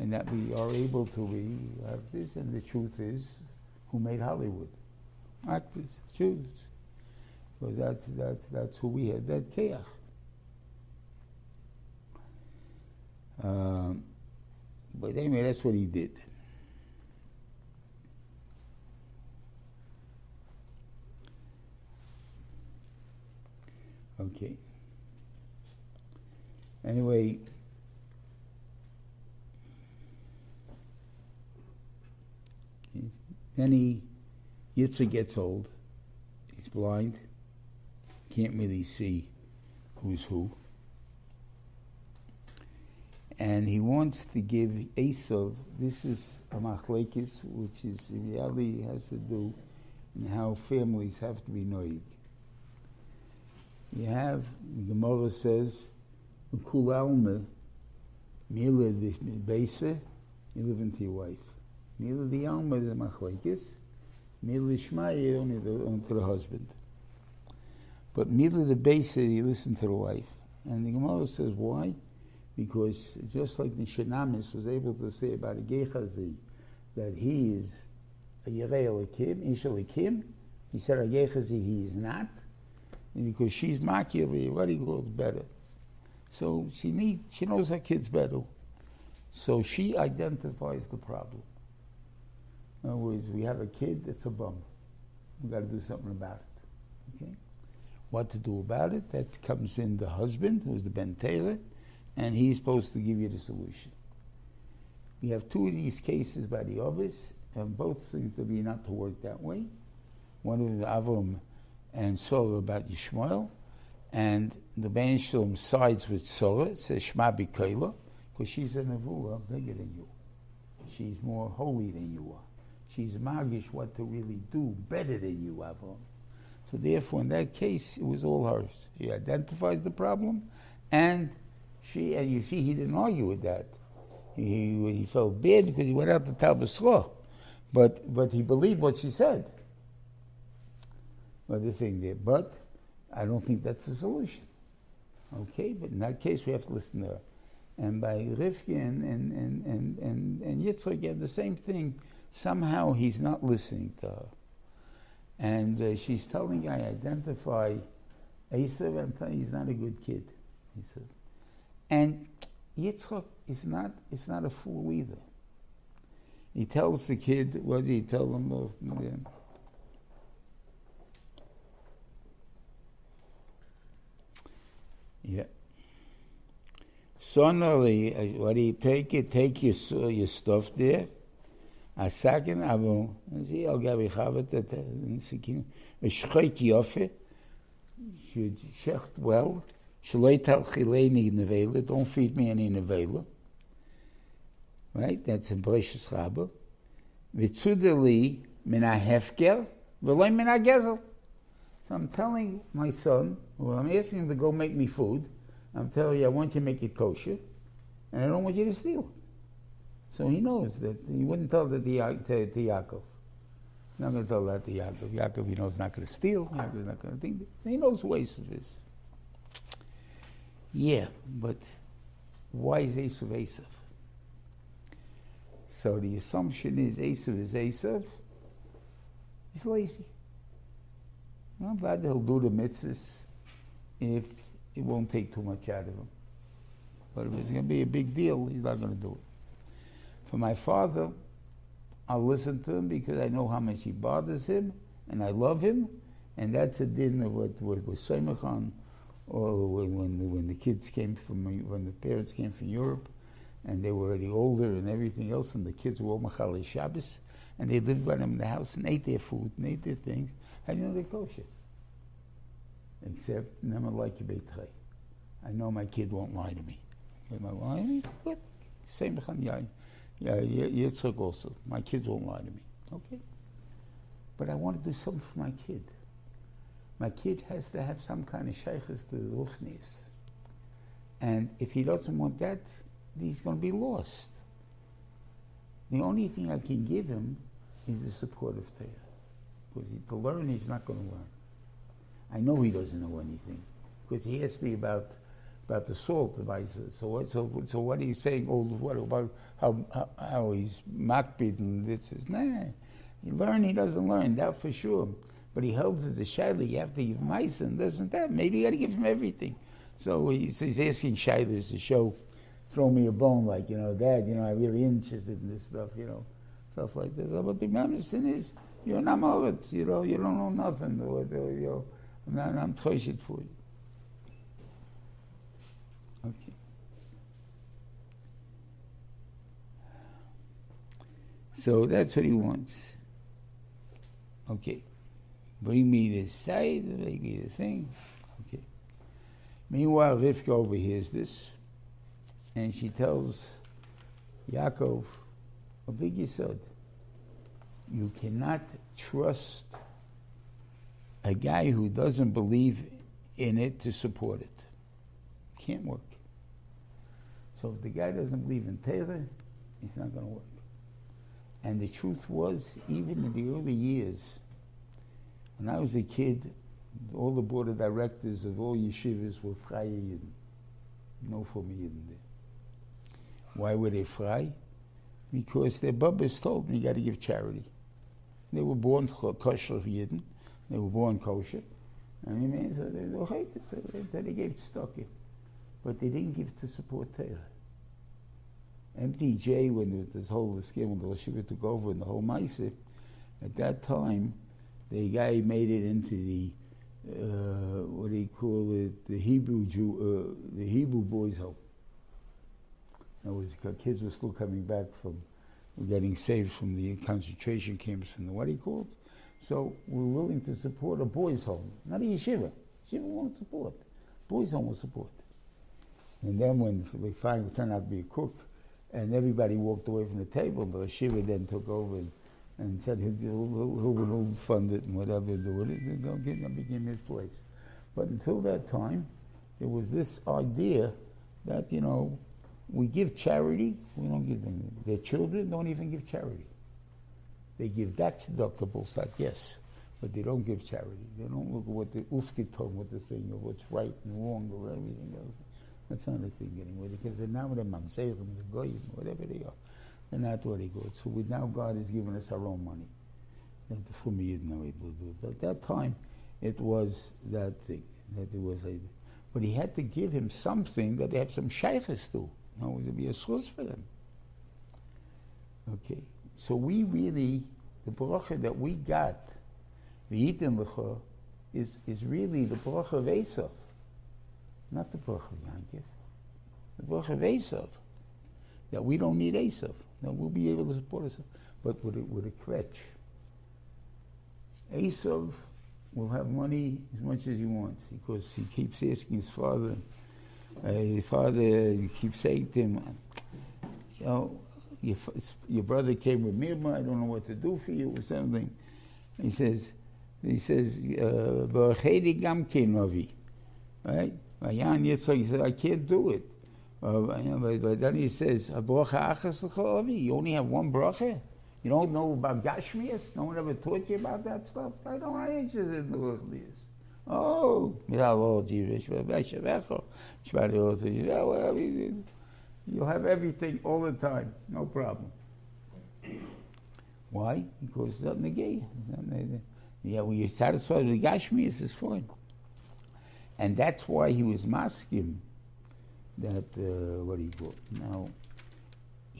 and that we are able to be have this. And the truth is, who made Hollywood? Actors, Jews. Because that's, that's, that's who we had, that chaos. Um, but anyway, that's what he did. Okay. Anyway, then he, Yitzhak gets old. He's blind. Can't really see who's who. And he wants to give Esav, this is a machlekes, which is in reality has to do in how families have to be noig. You have, Gemara says, Kul alma, the beisa, you live into your wife. Mila the alma is a machlekes, mila shmaya only the, only to the husband. But mila the beisa, you listen to the wife. And the Gemara says, why? Because just like the Shinamis was able to say about a Gechazi, that he is a Yerei Elikim, Ish Elikim, he said a Gechazi he is not, because she's what he goes better. So she needs, she knows her kids better. So she identifies the problem. In other words, we have a kid that's a bum. We've got to do something about it. Okay? What to do about it? That comes in the husband, who's the Ben Taylor, and he's supposed to give you the solution. We have two of these cases by the office, and both seem to be not to work that way. One of the Avram and Sorah about Yishmael, and the Ben Shalom sides with Sorah, it says Shema B'Koila, because she's a Nevuah bigger than you. She's more holy than you are. She's magish what to really do better than you, Avram. So therefore, in that case, it was all hers. She identifies the problem, and she, and you see, he didn't argue with that. He, he felt bad because he went out to Basra. But, but he believed what she said. Well, the thing there. But I don't think that's the solution. Okay, but in that case, we have to listen to her. And by Rivki and, and, and, and, and, and you have the same thing. Somehow he's not listening to her. And uh, she's telling I identify Esav, I'm telling he's not a good kid. He said. And Yitzchak is not, is not a fool either. He tells the kid, what he tell? Uh, yeah. Sonally, what do you take it? Take your, your stuff there. A second, aber sie auch gab ich habe das in Sikin. Es schreit Joffe. Should shecht well. Shleit al chileni nevela. Don't feed me any nevela. Right? That's a precious rabba. Vitzudeli min a hefker. V'loy min a gezel. So I'm telling my son, well, I'm asking him to go make me food. I'm telling you, I want you to make it kosher, and I don't want you to steal. So he knows that he wouldn't tell that to, to, to Yaakov. Not going to tell that to Yaakov. Yaakov, he knows, not going to steal. Yaakov's not going to think. So he knows who Esav is. Yeah, but why is Esav Esav? So the assumption is Esav is Esav. He's lazy. Not glad he'll do the mitzvahs if it won't take too much out of him. But if it's going to be a big deal, he's not going to do it. For my father, I'll listen to him because I know how much he bothers him, and I love him, and that's a din of what what was Seimachan, or when when the, when the kids came from when the parents came from Europe, and they were already older and everything else, and the kids were all Machal Shabbos, and they lived by them in the house and ate their food and ate their things. How do you know they're kosher? Except never like your betray. I know my kid won't lie to me. Am I lying? What? Same yeah, yeah, Yitzchak also. My kids won't lie to me. Okay. But I want to do something for my kid. My kid has to have some kind of shaykhs to the ruchnis. And if he doesn't want that, he's going to be lost. The only thing I can give him is the support of Torah. Because he, to learn, he's not going to learn. I know he doesn't know anything. Because he asked me about about the salt devices. So what, so, so what are you saying? Oh, what about how, how, how he's makbid and this is, nah. He learn, he doesn't learn, that for sure. But he holds it a shaila, you have to give mice and this and that. Maybe you got to give him everything. So he's, he's asking shailas to show throw me a bone, like, you know, Dad, you know, I'm really interested in this stuff, you know, stuff like this. But the medicine is, you're not amoritz, you know, you don't know nothing, or, or, you know, I'm, not, I'm for you. Okay. So that's what he wants. Okay. Bring me the side, bring me the thing. Okay. Meanwhile, Rivka overhears this, and she tells Yaakov a big yisod. You cannot trust a guy who doesn't believe in it to support it. Can't work. So if the guy doesn't believe in Torah, it's not going to work. And the truth was, even in the early years, when I was a kid, all the board of directors of all yeshivas were Freie Yidden. No for Yidden there. Why were they frei? Because their bubbas told them you got to give charity. They were born kosher Yidden. They were born kosher. And he means so they were so they gave tzedakah. But they didn't give to support Torah. MTJ, when this whole scheme when the Yeshiva took over and the whole Maisa, at that time, the guy made it into the uh, what do you call it? The Hebrew Jew, uh, the Hebrew boys' was kids were still coming back from getting saved from the concentration camps from the what he called. So we're willing to support a boys' home, not a yeshiva. Yeshiva won't support. Boys' home will support. And then when they finally turned out to be a cook, and everybody walked away from the table, the yeshiva then took over and and said he'll, he'll fund it and whatever do it, they'll get begin his place. But until that time, there was this idea that, you know, we give charity, we don't give them. Their children don't even give charity. They give tax deductibles, like yes, but they don't give charity. They don't look at what the ufkit told what the thing of what's right and wrong or everything else. That's not a thing anymore because they're now the mamzerim, the goyim, whatever they are and not very good. So we now God has given us our own money. To. But at that time, it was that thing that it was a. But he had to give him something that they have some shaykhs to. Know, it be a source for them. Okay, so we really the bracha that we got, the Yitin Lecha, is is really the bracha of Esav, not the bracha of Yankiv. The bracha of Esav that we don't need Esav. that we'll be able to support ourselves, but with a, with a kvetch. Esav will have money as much as he wants because he keeps asking his father. Uh, father keeps saying to him, you know, your, your brother came with me, I don't know what to do for you or something. He says, he says, uh, right? He said, I can't do it. Uh, but then he says, You only have one bracha? You don't know about Gashmias? No one ever taught you about that stuff? I don't want interested in the worldliest. Oh, you'll have everything all the time, no problem. Why? Because it's not negay. Yeah, when you're satisfied with Gashmias, it's fine. And that's why he was masking that uh, what you call now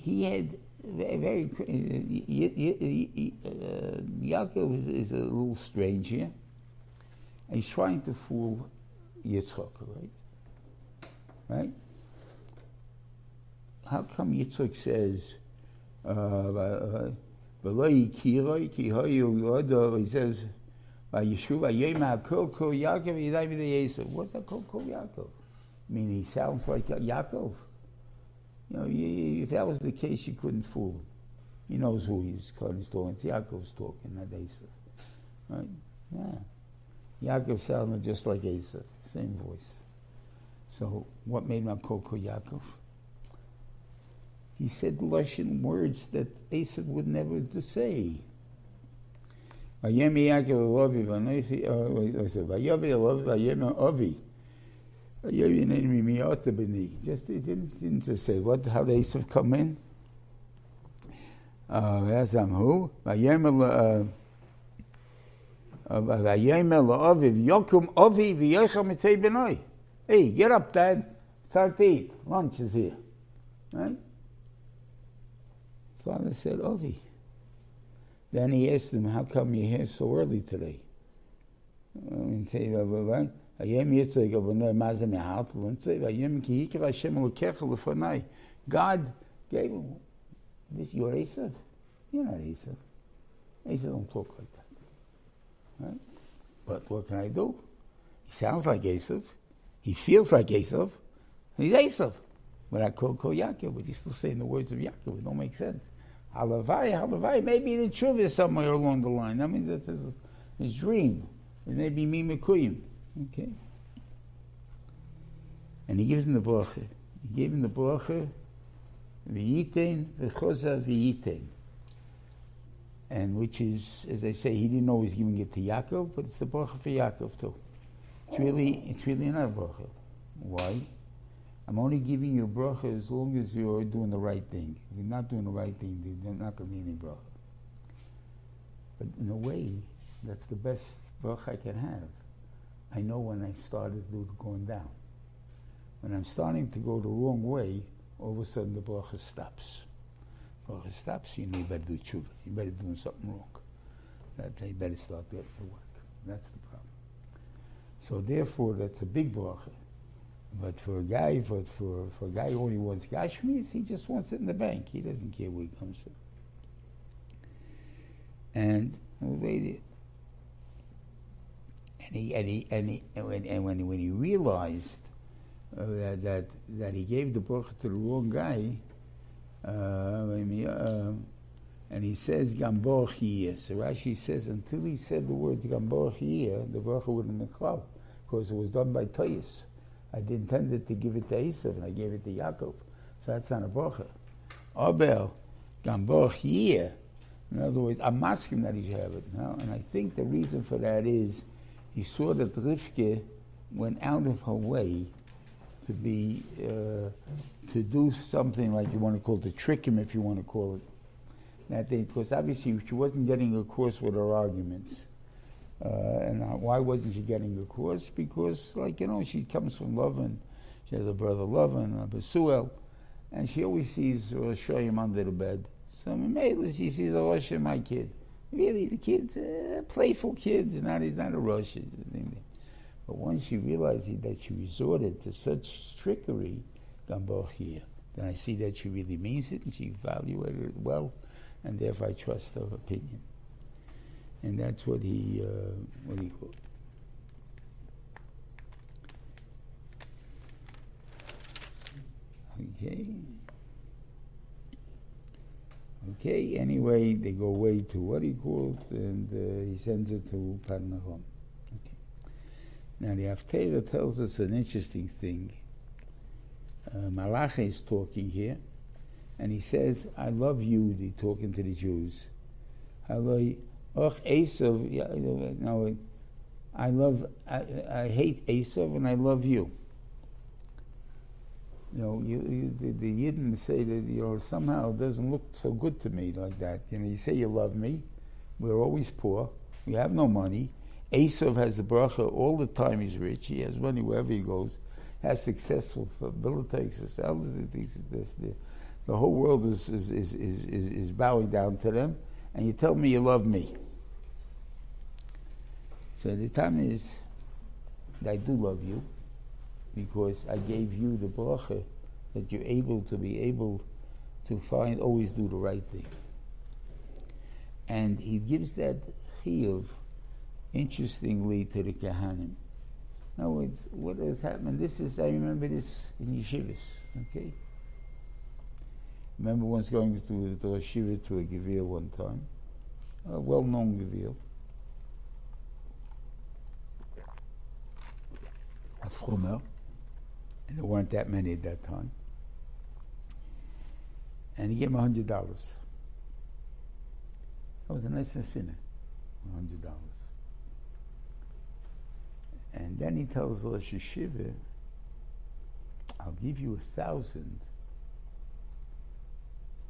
he had very, very uh, uh, Yaakov is, is, a little strange here. He's trying to fool Yitzchak, right? Right? How come Yitzchak says, uh, he says, What's that called, Yaakov? I mean, he sounds like Yaakov. You know, if that was the case, you couldn't fool him. He knows who he's talking. It's Yaakov's talking, not Esav. Right? Yeah. Yaakov sounded just like Esav, same voice. So, what made call Yaakov? He said Russian words that Esav would never say. Avi. Uh, just it didn't, didn't say what how the Esav come in. Uh, as I'm who? Hey, get up, Dad. Start to eat. Lunch is here. Right? Father said, Ovi. Then he asked him, How come you're here so early today? I mean? God gave him this. You're Esav. You're not Esav. Esav don't talk like. Right? But what can I do? He sounds like Esav. He feels like Esav. He's Esav. But I call, call Yaakov, but he's still saying the words of Yaakov. It don't make sense. Halavai, halavai. Maybe the truth is somewhere along the line. I mean, that's his, dream. It may be me mekuyim. Okay. And he gives him the bracha. He gave him the bracha. V'yitein v'choza v'yitein. And which is, as I say, he didn't know he was giving it to Yaakov, but it's the bracha for Yaakov too. It's really, it's really not a bracha. Why? I'm only giving you a bracha as long as you're doing the right thing. If you're not doing the right thing, there's not going to be any bracha. But in a way, that's the best bracha I can have. I know when I started going down. When I'm starting to go the wrong way, all of a sudden the bracha stops. Bracha stops, you you better do tshuva. You better be doing something wrong. That you better start getting to work. That's the problem. So therefore, that's a big bracha. But for a guy, but for, for a guy who only wants Gashmis, he just wants it in the bank. He doesn't care where it comes from. And and he and he and, he, and, when, and when, when he realized uh, that, that that he gave the book to the wrong guy, uh, uh, and he says Gambor So Rashi says until he said the words Gambor the bracha wouldn't have been because it was done by Toyas. I intended to give it to Esav, and I gave it to Yaakov. So that's not a bracha. Abel, Gamboch. In other words, I'm asking that he should have it now. And I think the reason for that is he saw that Rivke went out of her way to be, uh, to do something like you want to call it, to trick him if you want to call it. That day, because obviously she wasn't getting across with her arguments. Uh, and uh, why wasn't she getting a course? Because, like, you know, she comes from Lovin. She has a brother Lovin, a Besuel, and she always sees Rosh him under the bed. So maybe she sees oh, a Rosh my kid. Really, the kid's a playful kid. Not, he's not a Rosh. But once she realized that she resorted to such trickery, Gambochia, then I see that she really means it and she evaluated it well, and therefore I trust her opinion and that's what he uh, what he called. Okay. Okay. Anyway, they go away to what he called, and uh, he sends it to Parnachon. Okay. Now the Haftarah tells us an interesting thing. Uh, Malachi is talking here, and he says, "I love you." He's talking to the Jews. I love no, I love, I, I hate Esav and I love you. You know, you, you, the, the Yidden say that, you know, somehow it doesn't look so good to me like that. You know, you say you love me, we're always poor, we have no money. Esav has the bracha all the time he's rich, he has money wherever he goes, has successful military success, this, this, the, the whole world is, is, is, is, is bowing down to them, and you tell me you love me. So the time is, I do love you because I gave you the bracha that you're able to be able to find, always do the right thing. And he gives that chiyuv, interestingly, to the Kahanim. Now, it's, what has happened? This is, I remember this in yeshivas, okay? Remember once going to the yeshiva to a gevir one time, a well-known gevir. a frummer, and there weren't that many at that time. And he gave him a hundred dollars. That was a nice sinner, a hundred dollars. And then he tells Rosh Yeshiva, I'll give you a thousand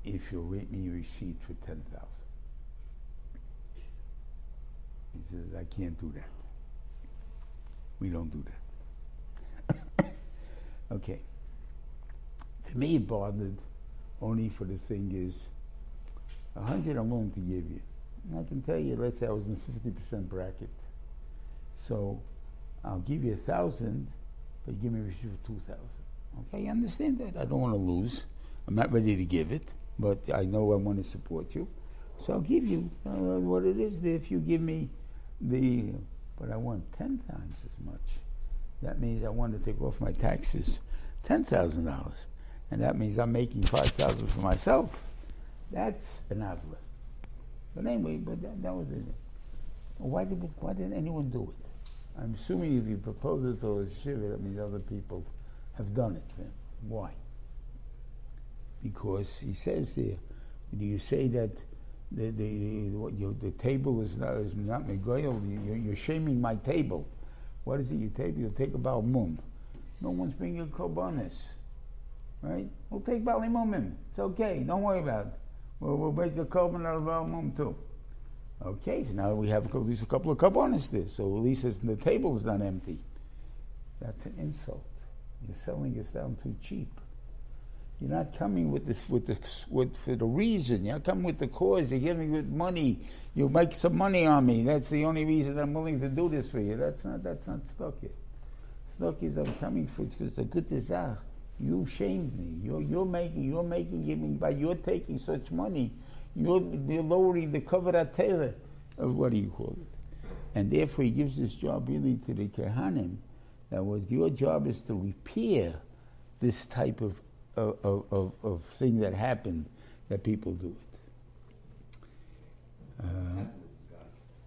if you'll write me a receipt for ten thousand. He says, I can't do that. We don't do that. Okay. To me, it bothered only for the thing is, a hundred I'm willing to give you. And I can tell you, let's say I was in the fifty percent bracket, so I'll give you a thousand, but you give me a receipt for two thousand. Okay, you understand that? I don't want to lose. I'm not ready to give it, but I know I want to support you, so I'll give you uh, what it is. If you give me the, but I want ten times as much. That means I want to take off my taxes, ten thousand dollars, and that means I'm making five thousand for myself. That's an avla. But anyway, but that, that was it. Why did why didn't anyone do it? I'm assuming if you propose it to a shiva, that means other people have done it. Why? Because he says there, do you say that the the you, the table is not is not megoyel? You're, you're shaming my table. What is it? You take you take about mum. No one's bringing korbanos, right? We'll take bali mumim. It's okay. Don't worry about it. We'll, we'll make the korban out of our mum too. Okay, so now we have at least a couple of korbanos there. So at least the table is not empty. That's an insult. You're selling us down too cheap. You're not coming with this with the with for the reason. You're coming with the cause. You're giving me money. You make some money on me. That's the only reason I'm willing to do this for you. That's not that's not stuck here. Stuck is I'm coming for because the good desire. You shamed me. You're you're making you're making giving by you're taking such money. You're, you're lowering the covered Torah of what do you call it, and therefore he gives this job really to the kehanim. That was your job is to repair this type of of, of, of thing that happened that people do it. Uh,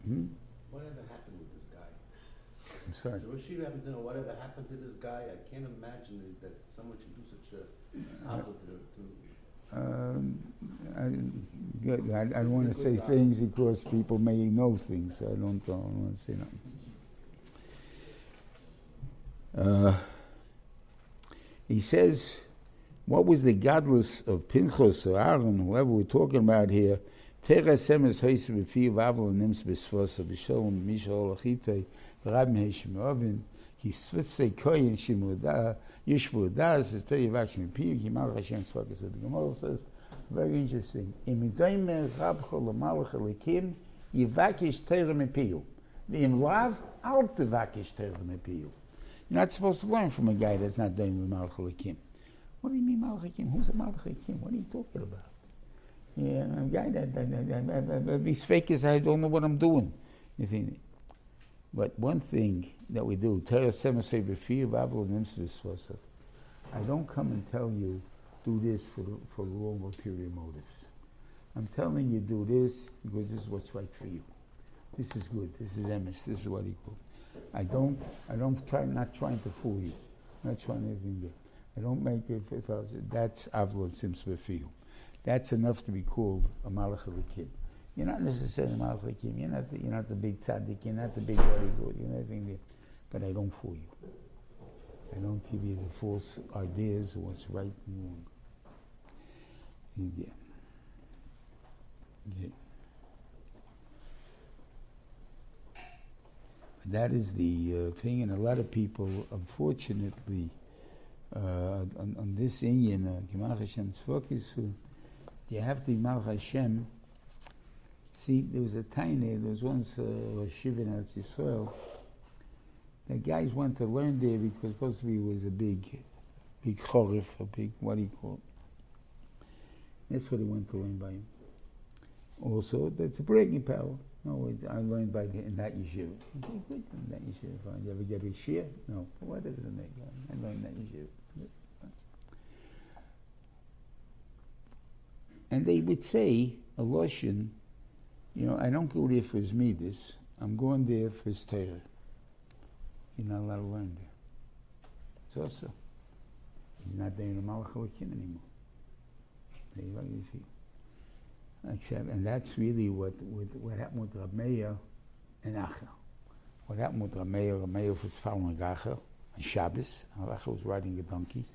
hmm? Whatever happened with this guy? I'm sorry. So Rosh happens to know whatever happened to this guy. I can't imagine that- someone should do such a awful to, to Um, I. I, I don't want to say things because people may know things. So I don't, I don't want to say nothing. Uh, he says, what was the godless of Pinchas or Aaron, whoever we're talking about here? The Gemara says very interesting. You're not supposed to learn from a guy that's not doing malach elikim what do you mean malach elikim who's a malach elikim what are you talking about yeah, a guy that, that, that, that, that he's fake as I don't know what I'm doing. You think, but one thing that we do, I don't come and tell you do this for for long ulterior motives. I'm telling you do this because this is what's right for you. This is good. This is emes. This is what he called. I don't. I don't try. Not trying to fool you. Not trying anything. Good. I don't make it. If I that's avlon sims. That's enough to be called a malach elikim. You're not necessarily a malach elikim. You're not. The, you're not the big tzaddik. You're not the big very good. You're nothing there. But I don't fool you. I don't give you the false ideas of what's right and wrong. Yeah. Yeah. That is the uh, thing, and a lot of people, unfortunately, on, on this Indian, Gemach Hashem's focus, you have to Gemach Hashem. See, there was a tiny, there was once uh, a Shiva Eretz Yisrael. The guys went to learn there because to be was a big, big chorif, a big, what do you call it? That's what he went to learn by him. Also, that's a breaking power. No, I learned by in that yeshiva. Okay, good. In that yeshiva. You ever get a shia? No. What does it make? I learned that yeshiva. And they would say, a Loshin, you know, I don't go there for his midas. I'm going there for his Torah. You're not allowed to learn there. It's also. You're not there in the Malach Elikim anymore. There you are, you see. Except, and that's really what, what, what happened with Rab and Acher. What happened with Rab Meir, was following Acher on Shabbos. Acher was riding a donkey.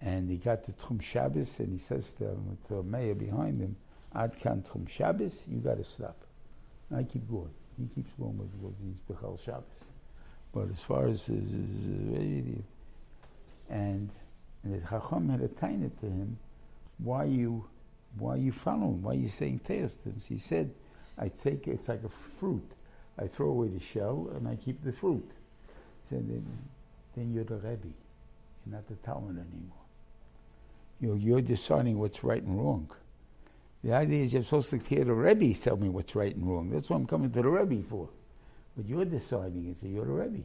And he got to Tchum Shabbos and he says to, to Rab behind him, Ad kan Tchum Shabbos, you got to stop. And I keep going. He keeps going with, with his Bechal Shabbos. But as far as his, his, his and, and the Chacham had a tiny to him, why you, why are you following? Why are you saying teostems? He said, I take it's like a fruit. I throw away the shell and I keep the fruit. He said, then, then you're the Rebbe. You're not the Talmud anymore. You're, you're deciding what's right and wrong. The idea is you're supposed to hear the Rebbe tell me what's right and wrong. That's what I'm coming to the Rebbe for. But you're deciding it, so you're the Rebbe.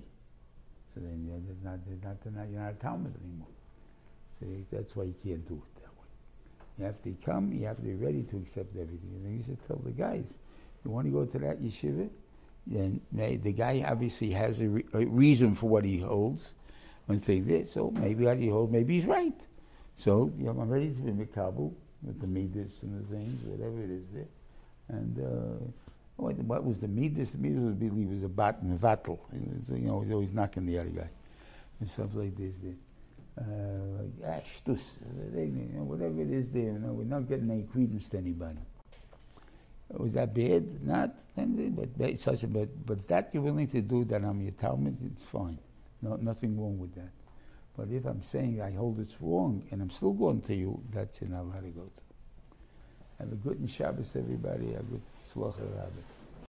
So then there's not, there's not, you're not a Talmud anymore. See, that's why you can't do it. You have to come, you have to be ready to accept everything. And he used to tell the guys, you want to go to that yeshiva? Then the guy obviously has a, re, a reason for what he holds. One thing this, so maybe what he holds, maybe he's right. So you know, I'm ready to be Mikabel with the midas and the things, whatever it is there. And uh, what, what was the midas? The midas was believe was a bat and vattel. Was you know he was always knocking the other guy and stuff like this. There. Uh, whatever it is there. You know, we're not getting any credence to anybody. Was that bad? Not. But, but, but, but that you're willing to do, that I'm your talmid, it's fine. No, nothing wrong with that. But if I'm saying I hold it's wrong and I'm still going to you, that's in Allah to go to. Have a good Shabbos, everybody. Have a good Slocha Rabbit.